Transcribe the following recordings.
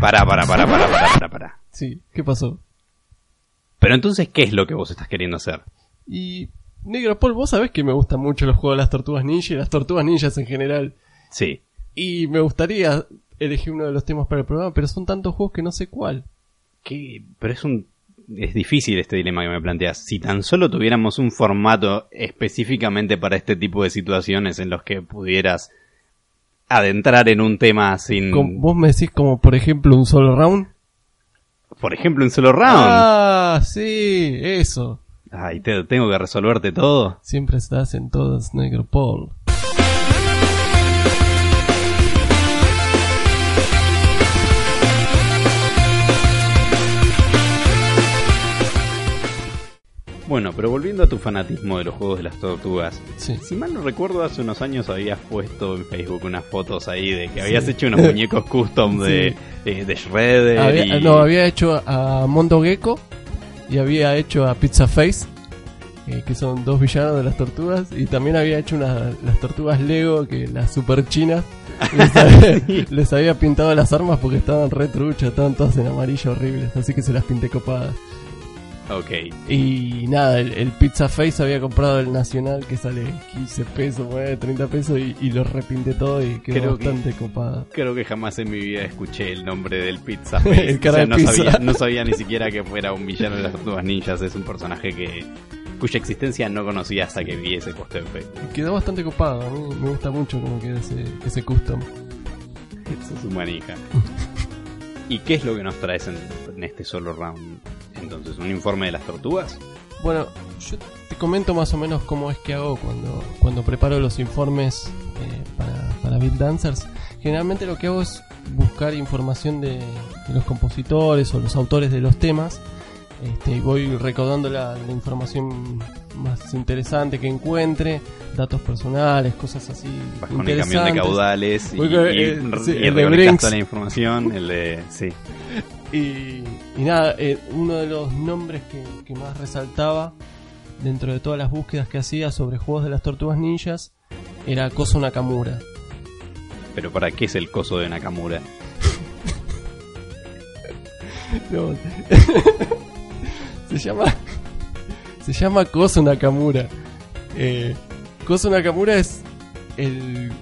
Pará, pará, pará, pará, pará, pará, pará. Sí, ¿qué pasó? Pero entonces, ¿qué es lo que vos estás queriendo hacer? Y Negro Paul, vos sabés que me gustan mucho los juegos de las tortugas ninja y las tortugas ninjas en general. Sí. Y me gustaría elegir uno de los temas para el programa, pero son tantos juegos que no sé cuál. ¿Qué? Pero es un... Es difícil este dilema que me planteas. Si tan solo tuviéramos un formato específicamente para este tipo de situaciones en los que pudieras adentrar en un tema sin... Vos me decís como, por ejemplo, un solo round. Por ejemplo, un solo round. Ah, sí, eso. Ay, te- tengo que resolverte todo. Siempre estás en todas, Negro Paul. Bueno, pero volviendo a tu fanatismo de los juegos de las tortugas. Sí. Si mal no recuerdo, hace unos años habías puesto en Facebook unas fotos ahí de que habías hecho unos muñecos custom de, de, de Shredder Había- y... No, había hecho a Mondo Gecko y había hecho a Pizza Face, eh, que son dos villanos de las tortugas, y también había hecho unas, las tortugas Lego, que las super chinas, les había, les había pintado las armas porque estaban re truchas, estaban todas en amarillo horribles, así que se las pinté copadas. Ok. Y nada, el, el Pizza Face había comprado el Nacional que sale 15 pesos, bueno, 30 pesos, y, y lo repinté todo y quedó Creo que- bastante copada. Creo que jamás en mi vida escuché el nombre del Pizza Face. El cara O sea, no, pizza. sabía, no sabía ni siquiera que fuera un villano de las tortugas ninjas. Es un personaje que cuya existencia no conocía hasta que vi ese. Y quedó bastante copado, a mí me gusta mucho como queda ese, ese custom. Eso es manija. ¿Y qué es lo que nos traes en, en este solo round? Entonces, ¿un informe de las tortugas? Bueno, yo te comento más o menos cómo es que hago cuando, cuando preparo los informes eh, para, para Beat Dancers. Generalmente lo que hago es buscar información de, de los compositores o los autores de los temas. Este, voy recaudando la, la información más interesante que encuentre, datos personales, cosas así. Vas con el camión de interesantes. caudales y, con- y- eh, sí, y el de recolectas Brinks. toda la información. El de. Sí. Y, y nada, eh, uno de los nombres que, que más resaltaba dentro de todas las búsquedas que hacía sobre juegos de las tortugas ninjas era Koso Nakamura. Pero ¿para qué es el coso de Nakamura? No, se llama se llama Koso Nakamura. Eh, Koso Nakamura es el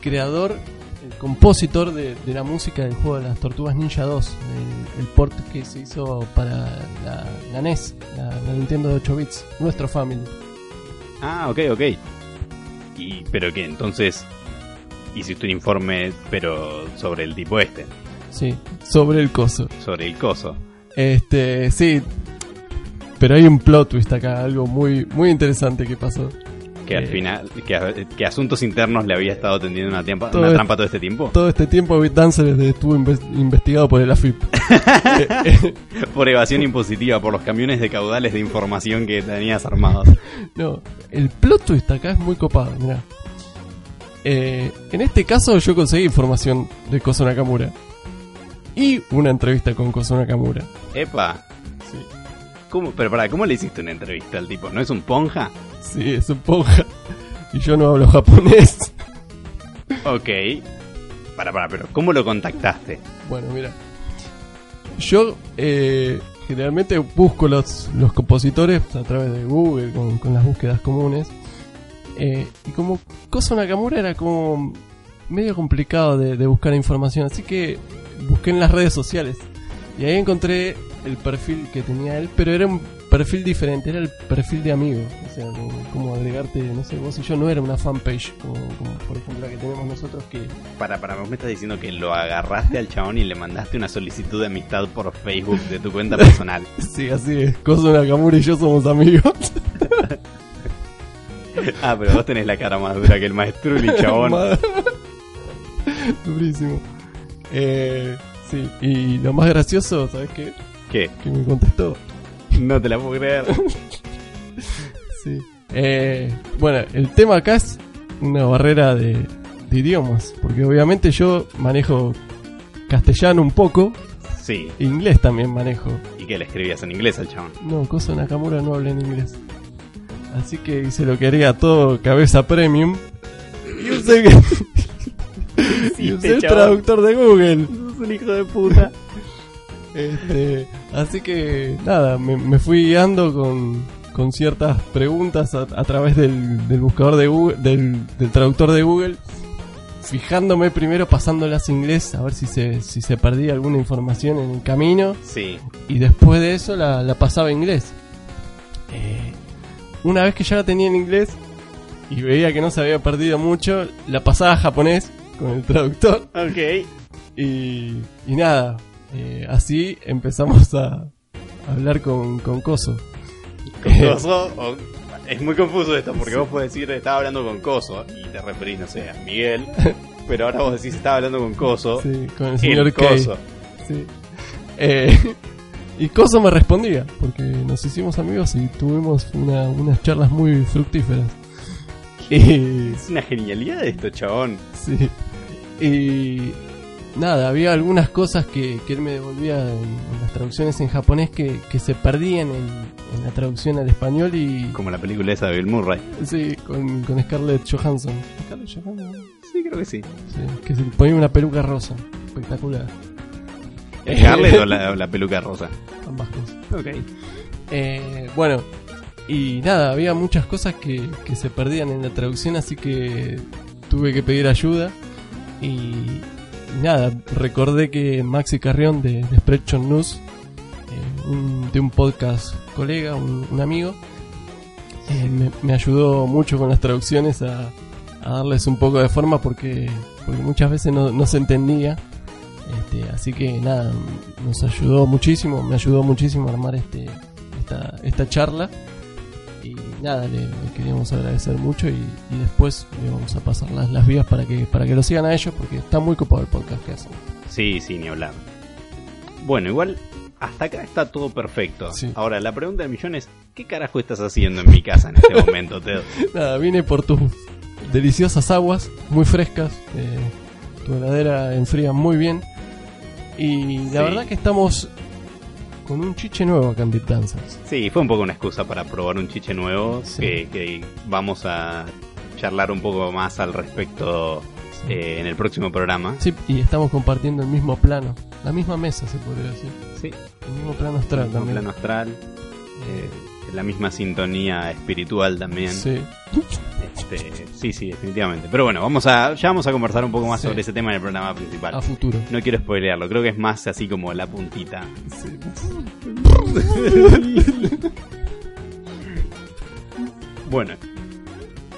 creador, el compositor de, de la música del juego de las Tortugas Ninja 2, el, el port que se hizo para la, la NES, la, la Nintendo de 8 bits, nuestro family. Ah, ok, ok. Y, pero que entonces hiciste un informe, pero sobre el tipo este, Sí, sobre el coso. sobre el coso. Este, sí. Pero hay un plot twist acá, algo muy, muy interesante que pasó. Que al Eh. final, que, asuntos internos le había estado tendiendo una, tiempa- Todo una es- trampa todo este tiempo. Todo este tiempo Beat Dancer estuvo inves- investigado por el AFIP. Eh, eh, Por evasión impositiva, por los camiones de caudales de información que tenías armados. no, el plot twist acá es muy copado, mirá. Eh, en este caso yo conseguí información de Koso Nakamura. Y una entrevista con Koso Nakamura. Epa, ¿cómo, pero para, ¿cómo le hiciste una entrevista al tipo? ¿No es un ponja? sí es un ponja. Y yo no hablo japonés. Ok. Para, para, pero ¿cómo lo contactaste? Bueno, mira. Yo eh, generalmente busco los, los compositores a través de Google con, con las búsquedas comunes. Eh, y como Koso Nakamura era como medio complicado de, de buscar información, así que busqué en las redes sociales. Y ahí encontré el perfil que tenía él, pero era un perfil diferente, era el perfil de amigo. O sea, como, agregarte, no sé, vos y yo no era una fanpage, como, como por ejemplo la que tenemos nosotros que Para, para, vos me estás diciendo que lo agarraste al chabón y le mandaste una solicitud de amistad por Facebook de tu cuenta personal. Sí, así es. Koso Nakamura y yo somos amigos. Ah, pero vos tenés la cara más dura que el maestruli, chabón. Madre. Durísimo. Eh, sí, y lo más gracioso, ¿sabes qué? ¿Qué? Que me contestó. No te la puedo creer. Sí. Eh, bueno, el tema acá es una barrera de, de idiomas. Porque obviamente yo manejo castellano un poco, Sí. inglés también manejo. ¿Y que le escribías en inglés al chabón? No, Koso Nakamura no habla en inglés. Así que hice lo que haría todo cabeza premium. Y usé, y usé el traductor de Google. un hijo de puta. Este, así que nada, me, me fui guiando con, con ciertas preguntas a, a través del, del buscador de Google, del, del traductor de Google, fijándome primero pasándolas a inglés a ver si se, si se perdía alguna información en el camino Sí. y después de eso la, la pasaba a inglés. Eh, una vez que ya la tenía en inglés y veía que no se había perdido mucho, la pasaba a japonés con el traductor Ok. y, y nada, eh, así empezamos a hablar con, con Coso. Con Coso. o- Es muy confuso esto porque vos podés decir estaba hablando con Coso y te referís, no sé, a Miguel. Pero ahora vos decís estaba hablando con Coso. Sí, con el señor el Kei. Coso. Sí. Eh, y Coso me respondía, porque nos hicimos amigos y tuvimos una- unas charlas muy fructíferas. Y, Es una genialidad esto, chabón. sí. Y nada, había algunas cosas que, que él me devolvía en, en las traducciones en japonés que, que se perdían en, en la traducción al español y... Como la película esa de Bill Murray. Sí, con, con Scarlett Johansson. ¿Scarlett Johansson? Sí, creo que sí. Sí, que se ponía una peluca rosa. Espectacular. ¿Scarlett o la, peluca rosa? Ambas cosas. Ok. Eh, bueno, y nada, había muchas cosas que, que se perdían en la traducción, así que tuve que pedir ayuda. Y nada, recordé que Maxi Carrión de, de Spreadshot News, eh, un- de un podcast colega, un, un amigo, eh, me, ayudó mucho con las traducciones a, a darles un poco de forma porque, porque muchas veces no, no se entendía. Este, así que nada, nos ayudó muchísimo, me ayudó muchísimo a armar este, esta, esta charla. Nada, le, le queríamos agradecer mucho y, y después le vamos a pasar las, las vías para que, para que lo sigan a ellos porque está muy copado el podcast que hacen. Sí, sí, ni hablar. Bueno, igual hasta acá está todo perfecto. Sí. Ahora, la pregunta del millón es, ¿qué carajo estás haciendo en mi casa en este momento, Ted? Nada, vine por tus deliciosas aguas, muy frescas. eh, tu heladera enfría muy bien. Y la Sí. verdad que estamos con un chiche nuevo Dancers. Sí, fue un poco una excusa para probar un chiche nuevo Sí. que, que vamos a charlar un poco más al respecto Sí. eh, en el próximo programa. Sí, y estamos compartiendo el mismo plano, la misma mesa se podría decir, Sí, el mismo plano astral un también. plano astral, eh, la misma sintonía espiritual también. Sí, Este, sí, sí, definitivamente. Pero bueno, vamos a, ya vamos a conversar un poco más Sí. sobre ese tema en el programa principal. a futuro. No quiero spoilearlo, creo que es más así como la puntita. Sí. Bueno,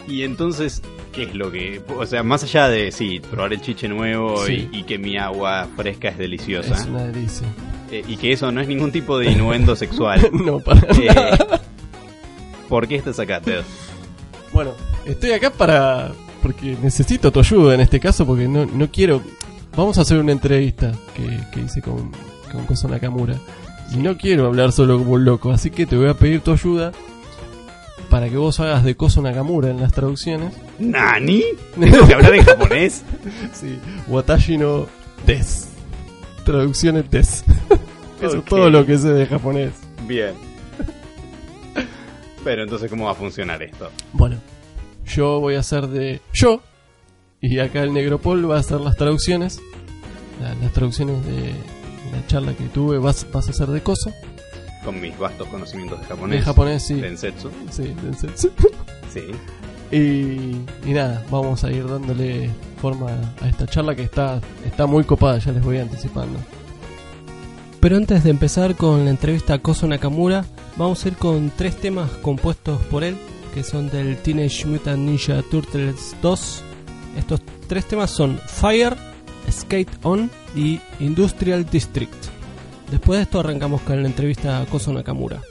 y entonces, ¿qué es lo que.? O sea, más allá de, sí, probar el chiche nuevo Sí. y, y que mi agua fresca es deliciosa, Es una delicia. Eh, y que eso no es ningún tipo de innuendo sexual, no, para eh, nada. ¿por qué estás acá, Ted? Bueno, estoy acá para. porque necesito tu ayuda en este caso, porque no, no quiero. Vamos a hacer una entrevista que, que hice con, con Koso Nakamura. Y no quiero hablar solo como un loco, así que te voy a pedir tu ayuda para que vos hagas de Koso Nakamura en las traducciones. ¿Nani? ¿Tengo que hablar en japonés? Sí, Watashi no Des. Traducciones Des. Eso es todo lo que sé de japonés. Bien. Pero entonces, ¿cómo va a funcionar esto? Bueno, yo voy a hacer de yo y acá el Negropol va a hacer las traducciones. La- las traducciones de la charla que tuve vas, vas a hacer de Koso. Con mis vastos conocimientos de japonés. De japonés, sí. Densetsu. Sí, densetsu. Sí. Y, nada, vamos a ir dándole forma a esta charla que está, está muy copada, ya les voy anticipando. Pero antes de empezar con la entrevista a Koso Nakamura, vamos a ir con tres temas compuestos por él, que son del Teenage Mutant Ninja Turtles 2. Estos tres temas son Fire, Skate On y Industrial District. Después de esto arrancamos con la entrevista a Koso Nakamura.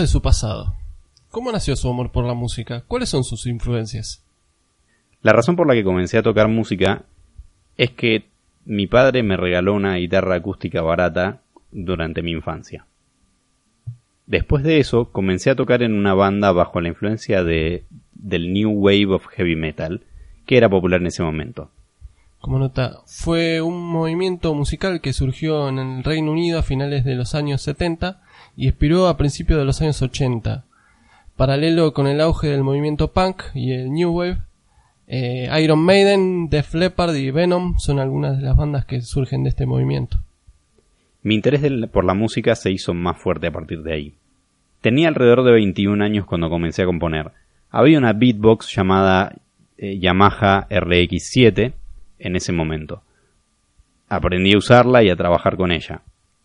De su pasado. ¿Cómo nació su amor por la música? ¿Cuáles son sus influencias? La razón por la que comencé a tocar música es que mi padre me regaló una guitarra acústica barata durante mi infancia. Después de eso, comencé a tocar en una banda bajo la influencia de, del New Wave of Heavy Metal, que era popular en ese momento. Como nota, fue un movimiento musical que surgió en el Reino Unido a finales de los años 70 y expiró a principios de los años 80. Paralelo con el auge del movimiento punk y el New Wave, eh, Iron Maiden, Def Leppard y Venom son algunas de las bandas que surgen de este movimiento. Mi interés por la música se hizo más fuerte a partir de ahí. Tenía alrededor de 21 años cuando comencé a componer. Había una beatbox llamada eh, Yamaha RX7 en ese momento. Aprendí a usarla y a trabajar con ella.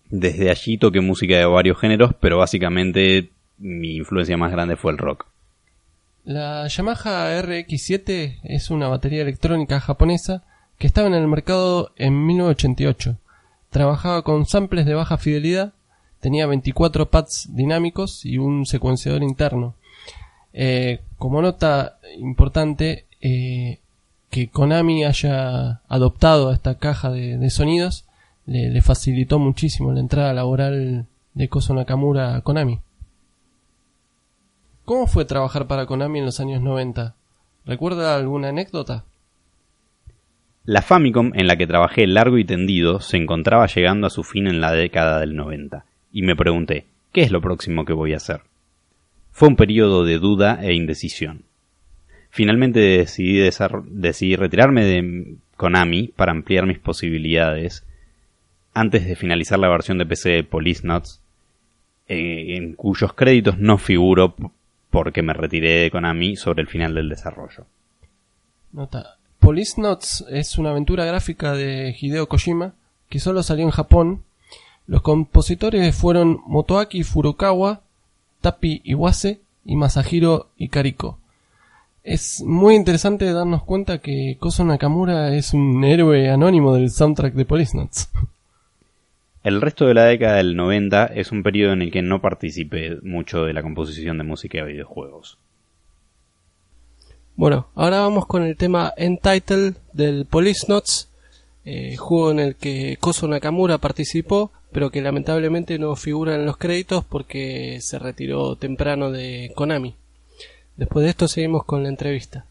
Desde allí toqué música de varios géneros, pero básicamente mi influencia más grande fue el rock. La Yamaha RX7 es una batería electrónica japonesa que estaba en el mercado en 1988. Trabajaba con samples de baja fidelidad, tenía 24 pads dinámicos y un secuenciador interno. Eh, como nota importante, eh, que Konami haya adoptado esta caja de, sonidos le, facilitó muchísimo la entrada laboral de Koso Nakamura a Konami. ¿Cómo fue trabajar para Konami en los años 90? ¿Recuerda alguna anécdota? La Famicom en la que trabajé largo y tendido se encontraba llegando a su fin en la década del 90, y me pregunté, ¿qué es lo próximo que voy a hacer? Fue un periodo de duda e indecisión. Finalmente decidí, retirarme de Konami para ampliar mis posibilidades antes de finalizar la versión de PC de Police Notes, eh, en cuyos créditos no figuro porque me retiré de Konami sobre el final del desarrollo. Nota. Police Notes es una aventura gráfica de Hideo Kojima que solo salió en Japón. Los compositores fueron Motoaki Furukawa, Tapi Iwase y Masahiro Ikariko. Es muy interesante darnos cuenta que Koso Nakamura es un héroe anónimo del soundtrack de Police Notes. El resto de la década del 90 es un periodo en el que no participé mucho de la composición de música de videojuegos. Bueno, ahora vamos con el tema Entitled del Police Notes, eh, juego en el que Koso Nakamura participó, pero que lamentablemente no figura en los créditos porque se retiró temprano de Konami. Después de esto seguimos con la entrevista.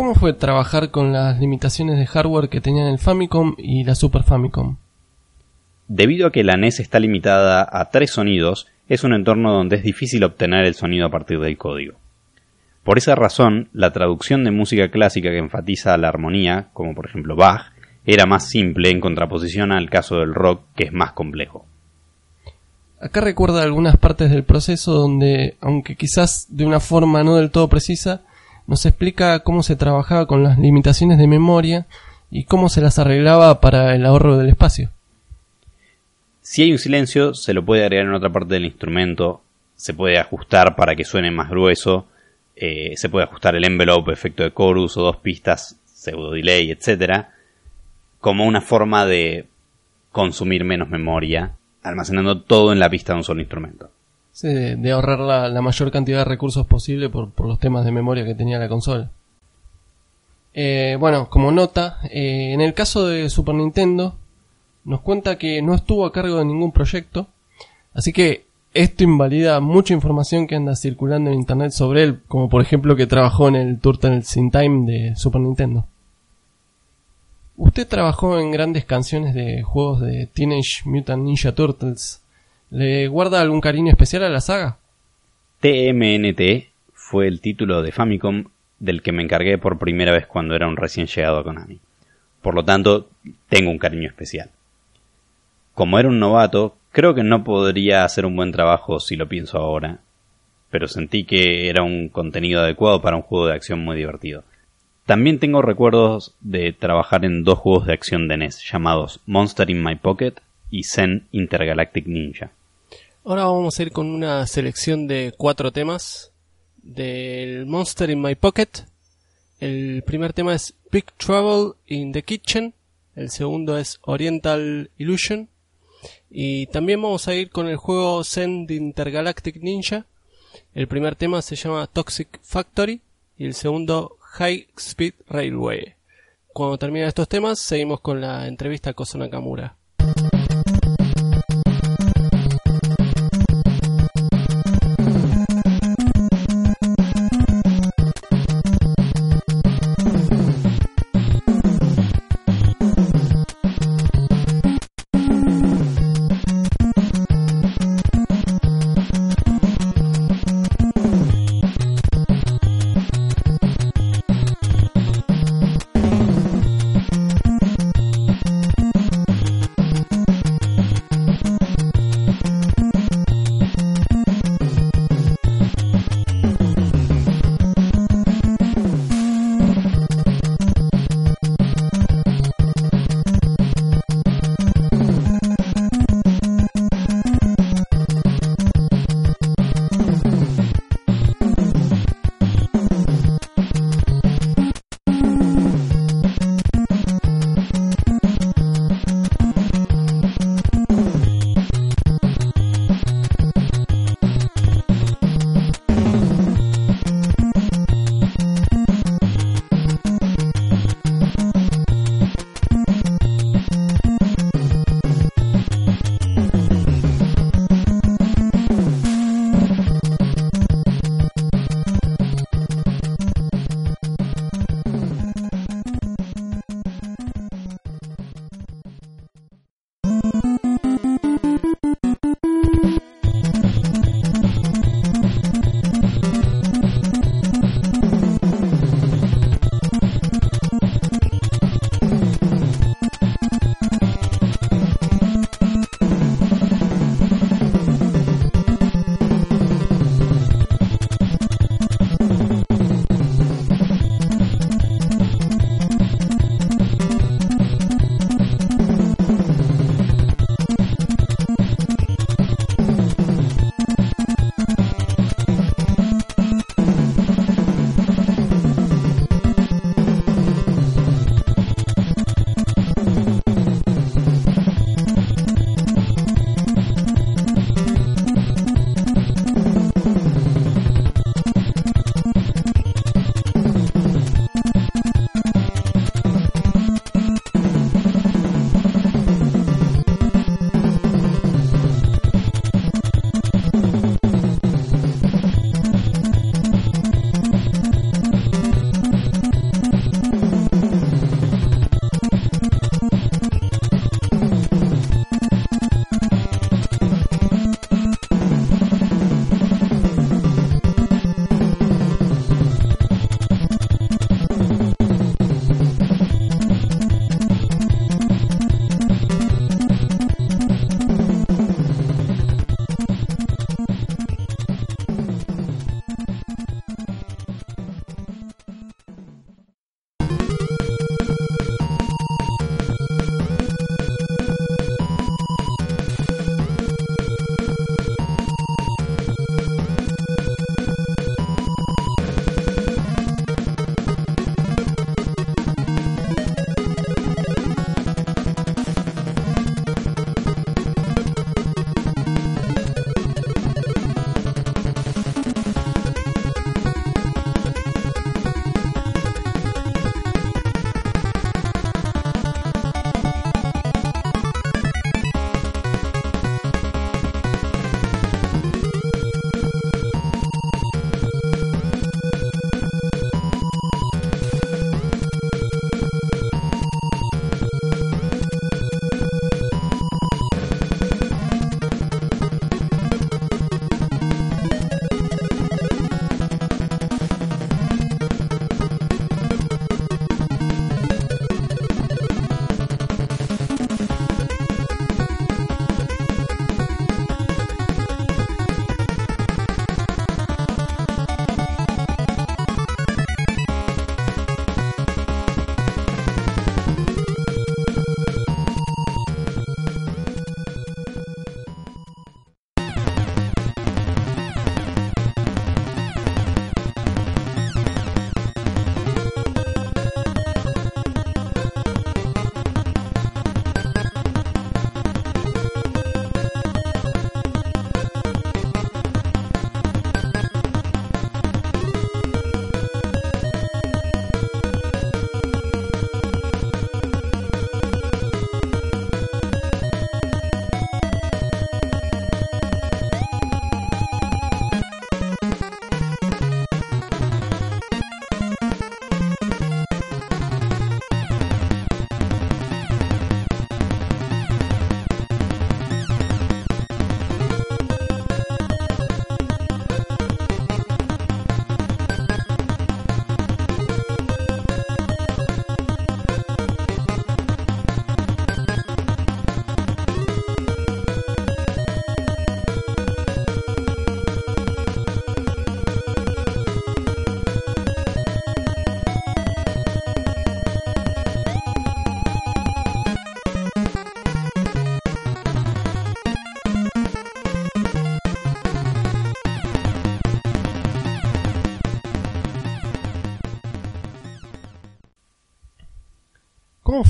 ¿Cómo fue trabajar con las limitaciones de hardware que tenían el Famicom y la Super Famicom? Debido a que la NES está limitada a tres sonidos, es un entorno donde es difícil obtener el sonido a partir del código. Por esa razón, la traducción de música clásica que enfatiza la armonía, como por ejemplo Bach, era más simple en contraposición al caso del rock, que es más complejo. Acá recuerda algunas partes del proceso donde, aunque quizás de una forma no del todo precisa, nos explica cómo se trabajaba con las limitaciones de memoria y cómo se las arreglaba para el ahorro del espacio. Si hay un silencio, se lo puede agregar en otra parte del instrumento, se puede ajustar para que suene más grueso, eh, se puede ajustar el envelope, efecto de chorus o dos pistas, pseudo delay, etc. Como una forma de consumir menos memoria, almacenando todo en la pista de un solo instrumento. De, ahorrar la, mayor cantidad de recursos posible por, los temas de memoria que tenía la consola. Eh, bueno, como nota, eh, en el caso de Super Nintendo, nos cuenta que no estuvo a cargo de ningún proyecto, así que esto invalida mucha información que anda circulando en internet sobre él, como por ejemplo que trabajó en el Turtles in Time de Super Nintendo. Usted trabajó en grandes canciones de juegos de Teenage Mutant Ninja Turtles. ¿Le guarda algún cariño especial a la saga? TMNT fue el título de Famicom del que me encargué por primera vez cuando era un recién llegado a Konami. Por lo tanto, tengo un cariño especial. Como era un novato, creo que no podría hacer un buen trabajo si lo pienso ahora, pero sentí que era un contenido adecuado para un juego de acción muy divertido. También tengo recuerdos de trabajar en dos juegos de acción de NES llamados Monster in My Pocket y Zen Intergalactic Ninja. Ahora vamos a ir con una selección de cuatro temas del Monster in My Pocket. El primer tema es Big Trouble in the Kitchen. El segundo es Oriental Illusion. Y también vamos a ir con el juego Zen Intergalactic Ninja. El primer tema se llama Toxic Factory y el segundo High Speed Railway. Cuando terminan estos temas, seguimos con la entrevista a Koso Nakamura.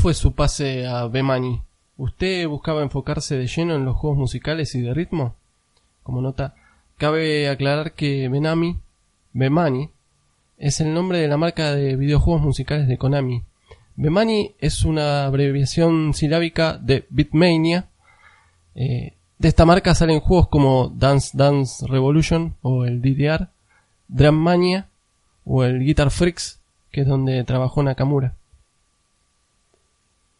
Fue su pase a Bemani? ¿Usted buscaba enfocarse de lleno en los juegos musicales y de ritmo? Como nota, cabe aclarar que Benami, Bemani, es el nombre de la marca de videojuegos musicales de Konami. Bemani es una abreviación silábica de Bitmania. Eh, de esta marca salen juegos como Dance Dance Revolution o el DDR, Drum Mania o el Guitar Freaks, que es donde trabajó Nakamura.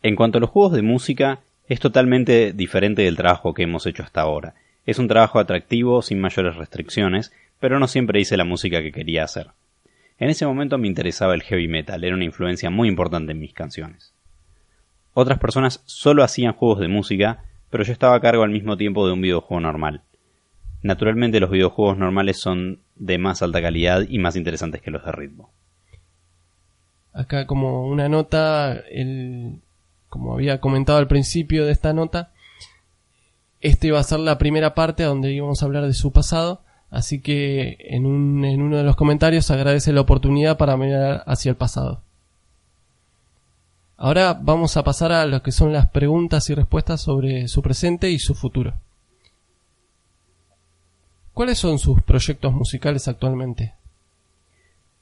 En cuanto a los juegos de música, es totalmente diferente del trabajo que hemos hecho hasta ahora. Es un trabajo atractivo, sin mayores restricciones, pero no siempre hice la música que quería hacer. En ese momento me interesaba el heavy metal, era una influencia muy importante en mis canciones. Otras personas solo hacían juegos de música, pero yo estaba a cargo al mismo tiempo de un videojuego normal. Naturalmente los videojuegos normales son de más alta calidad y más interesantes que los de ritmo. Acá como una nota, el, como había comentado al principio de esta nota, este iba a ser la primera parte donde íbamos a hablar de su pasado, así que en, un, en uno de los comentarios agradece la oportunidad para mirar hacia el pasado. Ahora vamos a pasar a lo que son las preguntas y respuestas sobre su presente y su futuro. ¿Cuáles son sus proyectos musicales actualmente?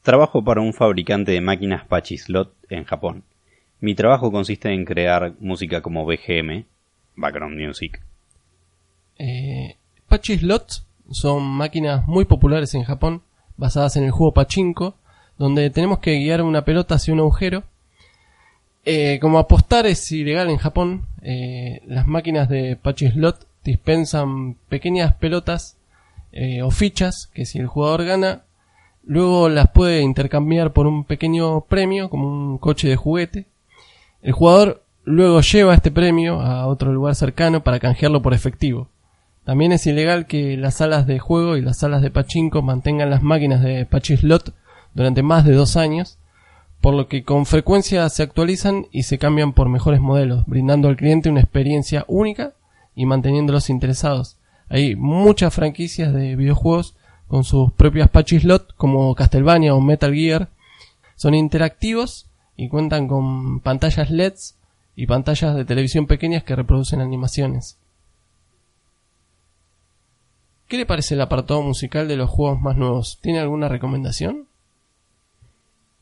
Trabajo para un fabricante de máquinas Pachislot en Japón. Mi trabajo consiste en crear música como BGM, Background Music. Eh, Pachislot son máquinas muy populares en Japón, basadas en el juego Pachinko, donde tenemos que guiar una pelota hacia un agujero eh, como apostar es ilegal en Japón, eh, las máquinas de Pachislot dispensan pequeñas pelotas eh, o fichas que si el jugador gana, luego las puede intercambiar por un pequeño premio, como un coche de juguete. El jugador luego lleva este premio a otro lugar cercano para canjearlo por efectivo. También es ilegal que las salas de juego y las salas de pachinko mantengan las máquinas de Pachislot durante más de dos años, por lo que con frecuencia se actualizan y se cambian por mejores modelos, brindando al cliente una experiencia única y manteniéndolos interesados. Hay muchas franquicias de videojuegos con sus propias patch slot como Castlevania o Metal Gear. Son interactivos y cuentan con pantallas LEDs y pantallas de televisión pequeñas que reproducen animaciones. ¿Qué le parece el apartado musical de los juegos más nuevos? ¿Tiene alguna recomendación?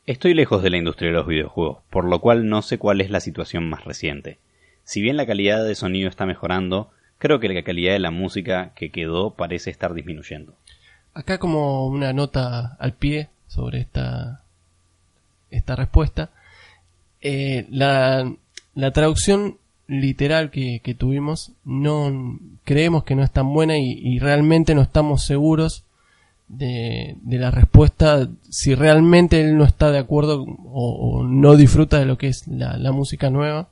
Estoy lejos de la industria de los videojuegos, por lo cual no sé cuál es la situación más reciente. Si bien la calidad de sonido está mejorando, creo que la calidad de la música que quedó parece estar disminuyendo. Acá como una nota al pie sobre esta, esta respuesta, eh, la, la, traducción literal que, que, tuvimos no creemos que no es tan buena y, realmente no estamos seguros de, la respuesta si realmente él no está de acuerdo o, no disfruta de lo que es la, música nueva.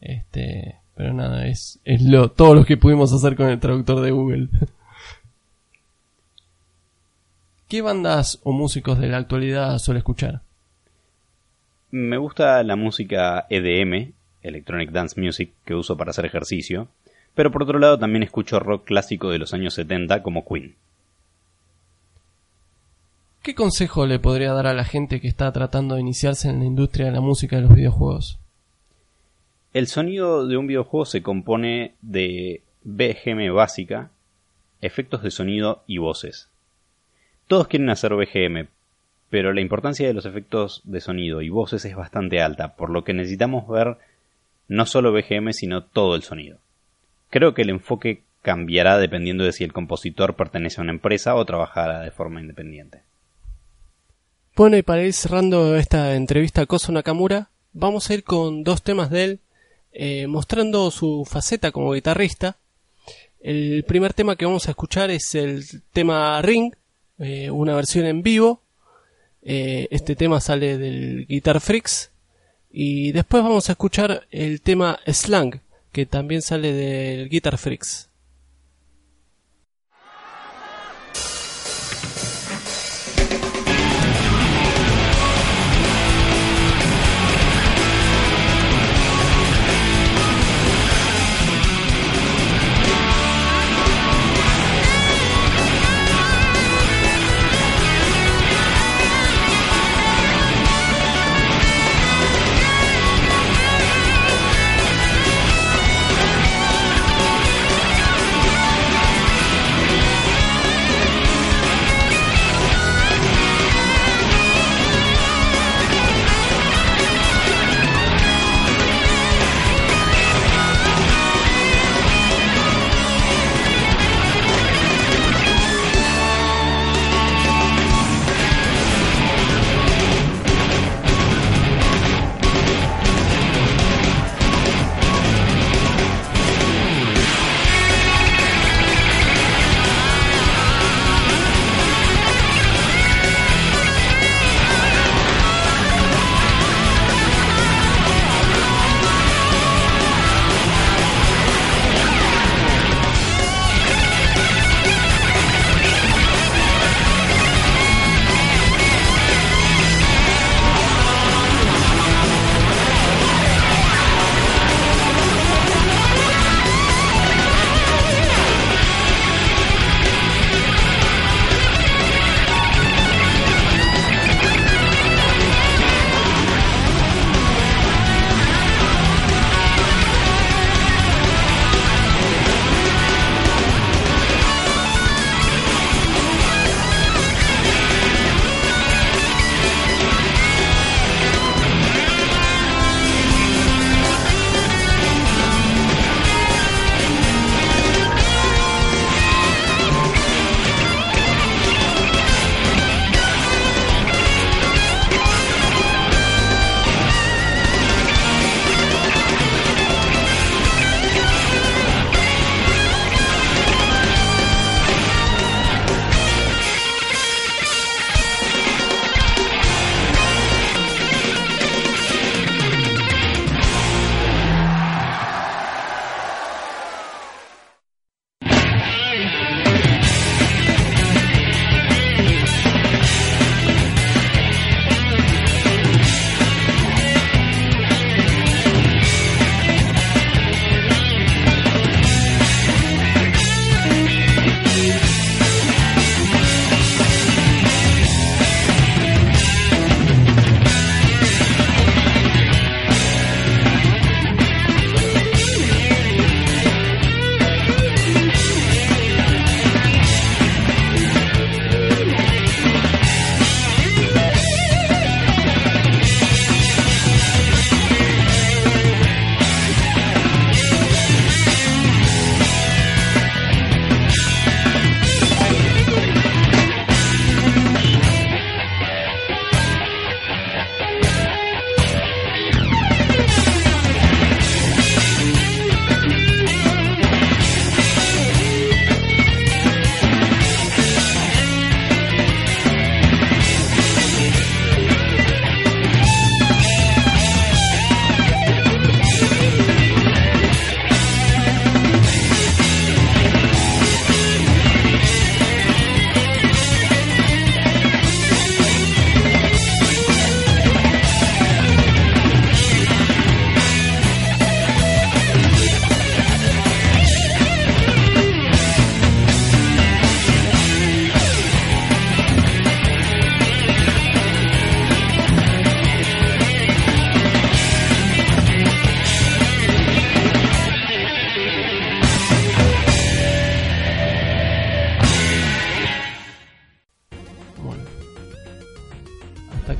Este, pero nada, es, es lo, todo lo que pudimos hacer con el traductor de Google. ¿Qué bandas o músicos de la actualidad suele escuchar? Me gusta la música EDM, Electronic Dance Music, que uso para hacer ejercicio, pero por otro lado también escucho rock clásico de los años 70 como Queen. ¿Qué consejo le podría dar a la gente que está tratando de iniciarse en la industria de la música de los videojuegos? El sonido de un videojuego se compone de BGM básica, efectos de sonido y voces. Todos quieren hacer BGM, pero la importancia de los efectos de sonido y voces es bastante alta, por lo que necesitamos ver no solo BGM sino todo el sonido. Creo que el enfoque cambiará dependiendo de si el compositor pertenece a una empresa o trabajará de forma independiente. Bueno, y para ir cerrando esta entrevista a Koso Nakamura, vamos a ir con dos temas de él, eh, mostrando su faceta como guitarrista. El primer tema que vamos a escuchar es el tema Ring, eh, una versión en vivo. Eh, este tema sale del Guitar Freaks. Y después vamos a escuchar el tema Slang, que también sale del Guitar Freaks.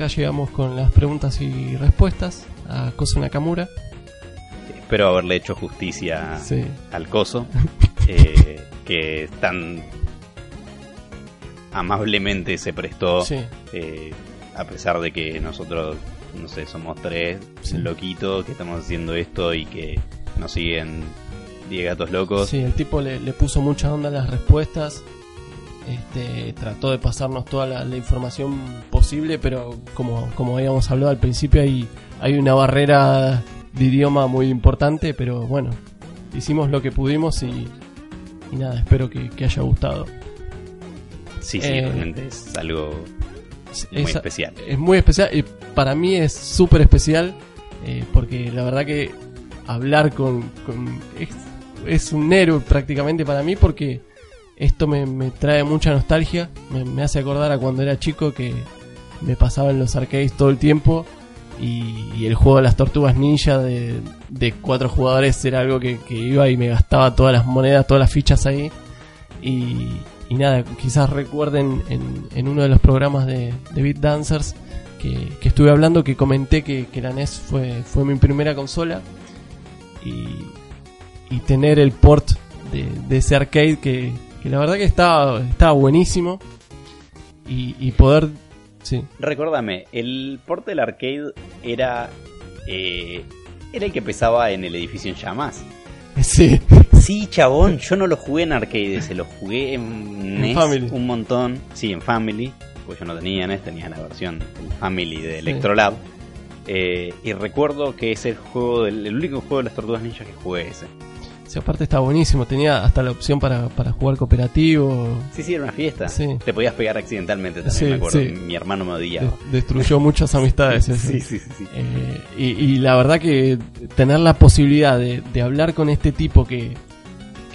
Llegamos con las preguntas y respuestas a Koso Nakamura. Espero haberle hecho justicia Sí. al coso, eh, que tan amablemente se prestó, Sí. eh, a pesar de que nosotros, no sé, somos tres Sí. loquitos que estamos haciendo esto y que nos siguen 10 gatos locos. Sí, el tipo le, le puso mucha onda a las respuestas. Este, trató de pasarnos toda la, la información posible, pero como, como habíamos hablado al principio, hay, hay una barrera de idioma muy importante, pero bueno, hicimos lo que pudimos y, y nada, espero que, que haya gustado. Sí, sí, Eh, realmente es algo muy Es- especial. Es muy especial y para mí es súper especial eh, porque la verdad que hablar con... con- es, es un héroe prácticamente para mí porque esto me, me trae mucha nostalgia, me, me hace acordar a cuando era chico que me pasaba en los arcades todo el tiempo y, el juego de las tortugas ninja de, de cuatro jugadores era algo que, que iba y me gastaba todas las monedas, todas las fichas ahí. Y, y nada, quizás recuerden en, en uno de los programas de, de Beat Dancers que, que estuve hablando que comenté que, que la NES fue, fue mi primera consola y, y tener el port de, de ese arcade que, que la verdad que estaba, estaba buenísimo y, y poder... Sí, Recuérdame, el port del arcade era. eh, era el que pesaba en el edificio en llamas. sí, Sí, chabón, yo no lo jugué en arcade, se lo jugué en NES Family. un montón. Sí, en Family, pues yo no tenía NES, tenía la versión Family de Electrolab. Eh, y recuerdo que es el juego, del, el único juego de las tortugas ninjas que jugué ese. Sí, aparte estaba buenísimo, tenía hasta la opción para, para jugar cooperativo, Sí, sí, era una fiesta. Sí. Te podías pegar accidentalmente también, Sí, me acuerdo. sí. Mi hermano me de- odiaba. destruyó muchas amistades. Sí, sí, sí, sí. Eh, y, y la verdad que tener la posibilidad de, de hablar con este tipo que,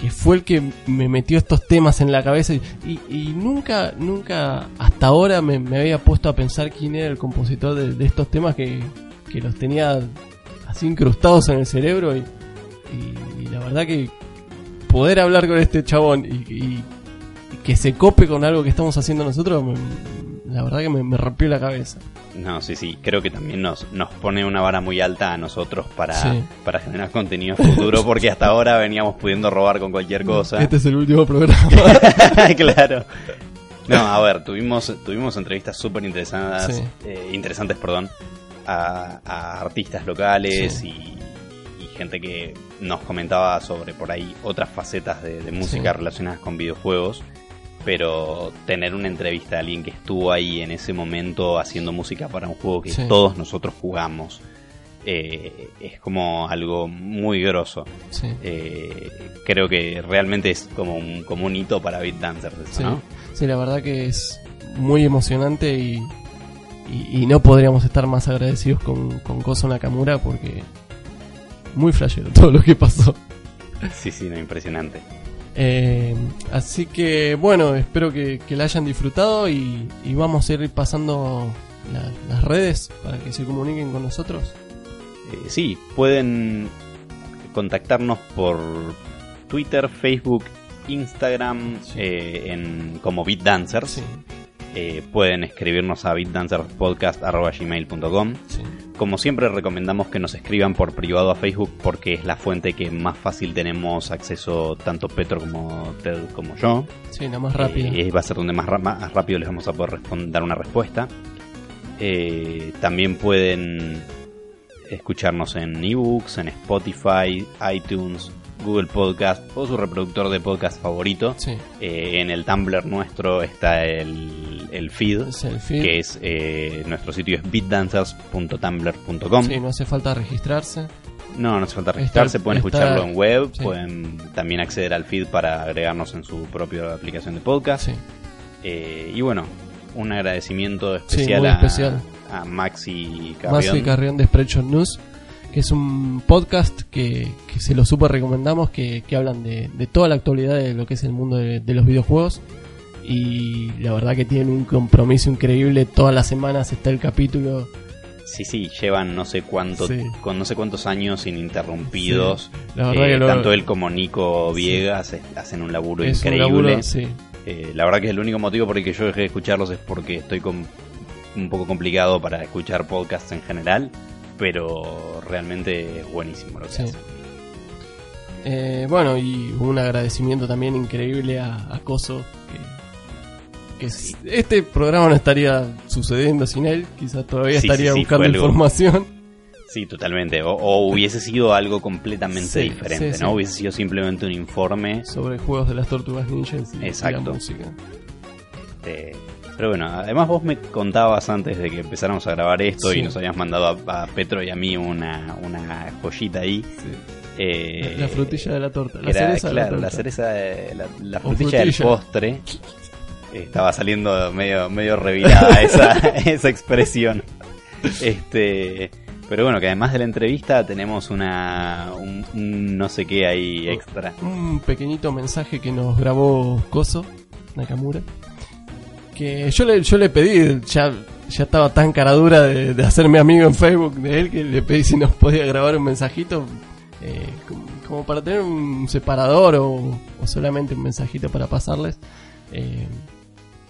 que fue el que me metió estos temas en la cabeza y, y- y nunca, nunca hasta ahora me, me había puesto a pensar quién era el compositor de, de estos temas que, que los tenía así incrustados en el cerebro y, y- y la verdad que poder hablar con este chabón y, y- y que se cope con algo que estamos haciendo nosotros, me- la verdad que me, me rompió la cabeza. No, sí, sí. Creo que también nos, nos pone una vara muy alta a nosotros para, Sí. para generar contenido futuro, porque hasta ahora veníamos pudiendo robar con cualquier cosa. Este es el último programa. claro. No, a ver, tuvimos, tuvimos entrevistas súper interesadas, Sí. eh, interesantes, perdón, a, a artistas locales Sí. y gente que nos comentaba sobre por ahí otras facetas de, de música Sí. relacionadas con videojuegos. Pero tener una entrevista a alguien que estuvo ahí en ese momento haciendo música para un juego que Sí. todos nosotros jugamos eh, es como algo muy grosso. Sí, Eh, creo que realmente es como un, como un hito para Beat Dancers, eso, sí. ¿no? Sí, la verdad que es muy emocionante y, y, y no podríamos estar más agradecidos con, con Koso Nakamura porque muy flashero todo lo que pasó. Sí, sí, no, impresionante. Eh, así que bueno, espero que, que la hayan disfrutado y, y vamos a ir pasando la- las redes para que se comuniquen con nosotros. Eh, sí, pueden contactarnos por Twitter, Facebook, Instagram, Sí. eh, en, como Beat Dancers. Sí, Eh, pueden escribirnos a beatdancerspodcast.gmail.com sí, Como siempre recomendamos que nos escriban por privado a Facebook porque es la fuente que más fácil tenemos acceso tanto Petro como Ted como yo. sí, la más rápida. Eh, va a ser donde más, más rápido les vamos a poder dar una respuesta. Eh, también pueden escucharnos en ebooks, en Spotify, iTunes, Google Podcast o su reproductor de podcast favorito. sí, Eh, en el Tumblr nuestro está el, el feed, es el feed. que es eh, nuestro sitio es beatdancers.tumblr.com. Sí, no hace falta registrarse. No, no hace falta registrarse, pueden escucharlo en web, sí. pueden también acceder al feed para agregarnos en su propia aplicación de podcast. Sí, Eh, y bueno, un agradecimiento Sí, especial, a, a Maxi Carrión. Maxi Carrión de Spreadshot News, que es un podcast que, que se lo super recomendamos, que, que hablan de, de toda la actualidad de lo que es el mundo de, de los videojuegos. Y la verdad que tienen un compromiso increíble. Todas las semanas está el capítulo. Sí, sí, llevan no sé cuánto, Sí. con no sé cuántos años ininterrumpidos. La verdad Eh, que lo- tanto él como Nico Viegas hacen un laburo es un increíble. laburo, sí, Eh, la verdad que el único motivo por el que yo dejé de escucharlos es porque estoy con un poco complicado para escuchar podcasts en general, pero realmente es buenísimo lo que Sí. hace. Eh, bueno, y un agradecimiento también increíble a, a Coso. Que, este programa no estaría sucediendo sin él. Quizás todavía Sí, estaría sí, sí, buscando información. Sí, totalmente. O, o hubiese sido algo completamente diferente, ¿no? Hubiese sido simplemente un informe. sobre juegos de las tortugas ninjas y, Exacto. la música. este, pero bueno, además vos me contabas antes de que empezáramos a grabar esto y nos habías mandado a, a Petro y a mí una, una joyita ahí. Eh, la frutilla de la torta. La era, cereza claro, de la cereza, de- la, la O frutilla del frutilla. postre. Estaba saliendo medio, medio revirada esa, esa expresión. Este, pero bueno, que además de la entrevista tenemos una, un, no sé qué ahí extra. Un pequeñito mensaje que nos grabó Coso, Nakamura. Que yo le, yo le pedí, ya, ya estaba tan cara dura de, de hacerme amigo en Facebook de él, que le pedí si nos podía grabar un mensajito. eh, como, como para tener un separador o, o solamente un mensajito para pasarles. eh,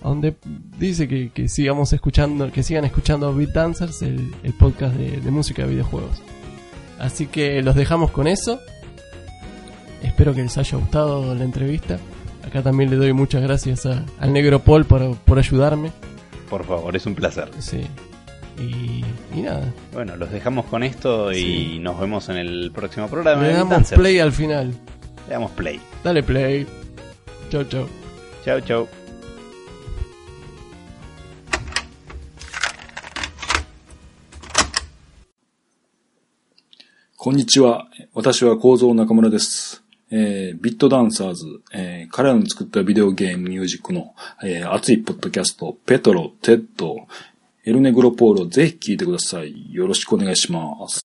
donde dice que, que sigamos escuchando, que sigan escuchando Beat Dancers, el, el podcast de, de música de videojuegos. Así que los dejamos con eso. Espero que les haya gustado la entrevista. Acá también le doy muchas gracias a- al negro Paul por, por ayudarme. Por favor, es un placer. Sí. Y, y nada, Bueno, los dejamos con esto y Sí. nos vemos en el próximo programa. le damos Dancers. play al final. Le damos play. Dale play. Chau, chau. Chau, chau. こんにちは。私は構造中村です。えービットダンサーズ、えー彼らの作ったビデオゲームミュージックの、えー熱いポッドキャスト、ペトロ、テッド、エルネグロポールを、ぜひ聴いてください。よろしくお願いします。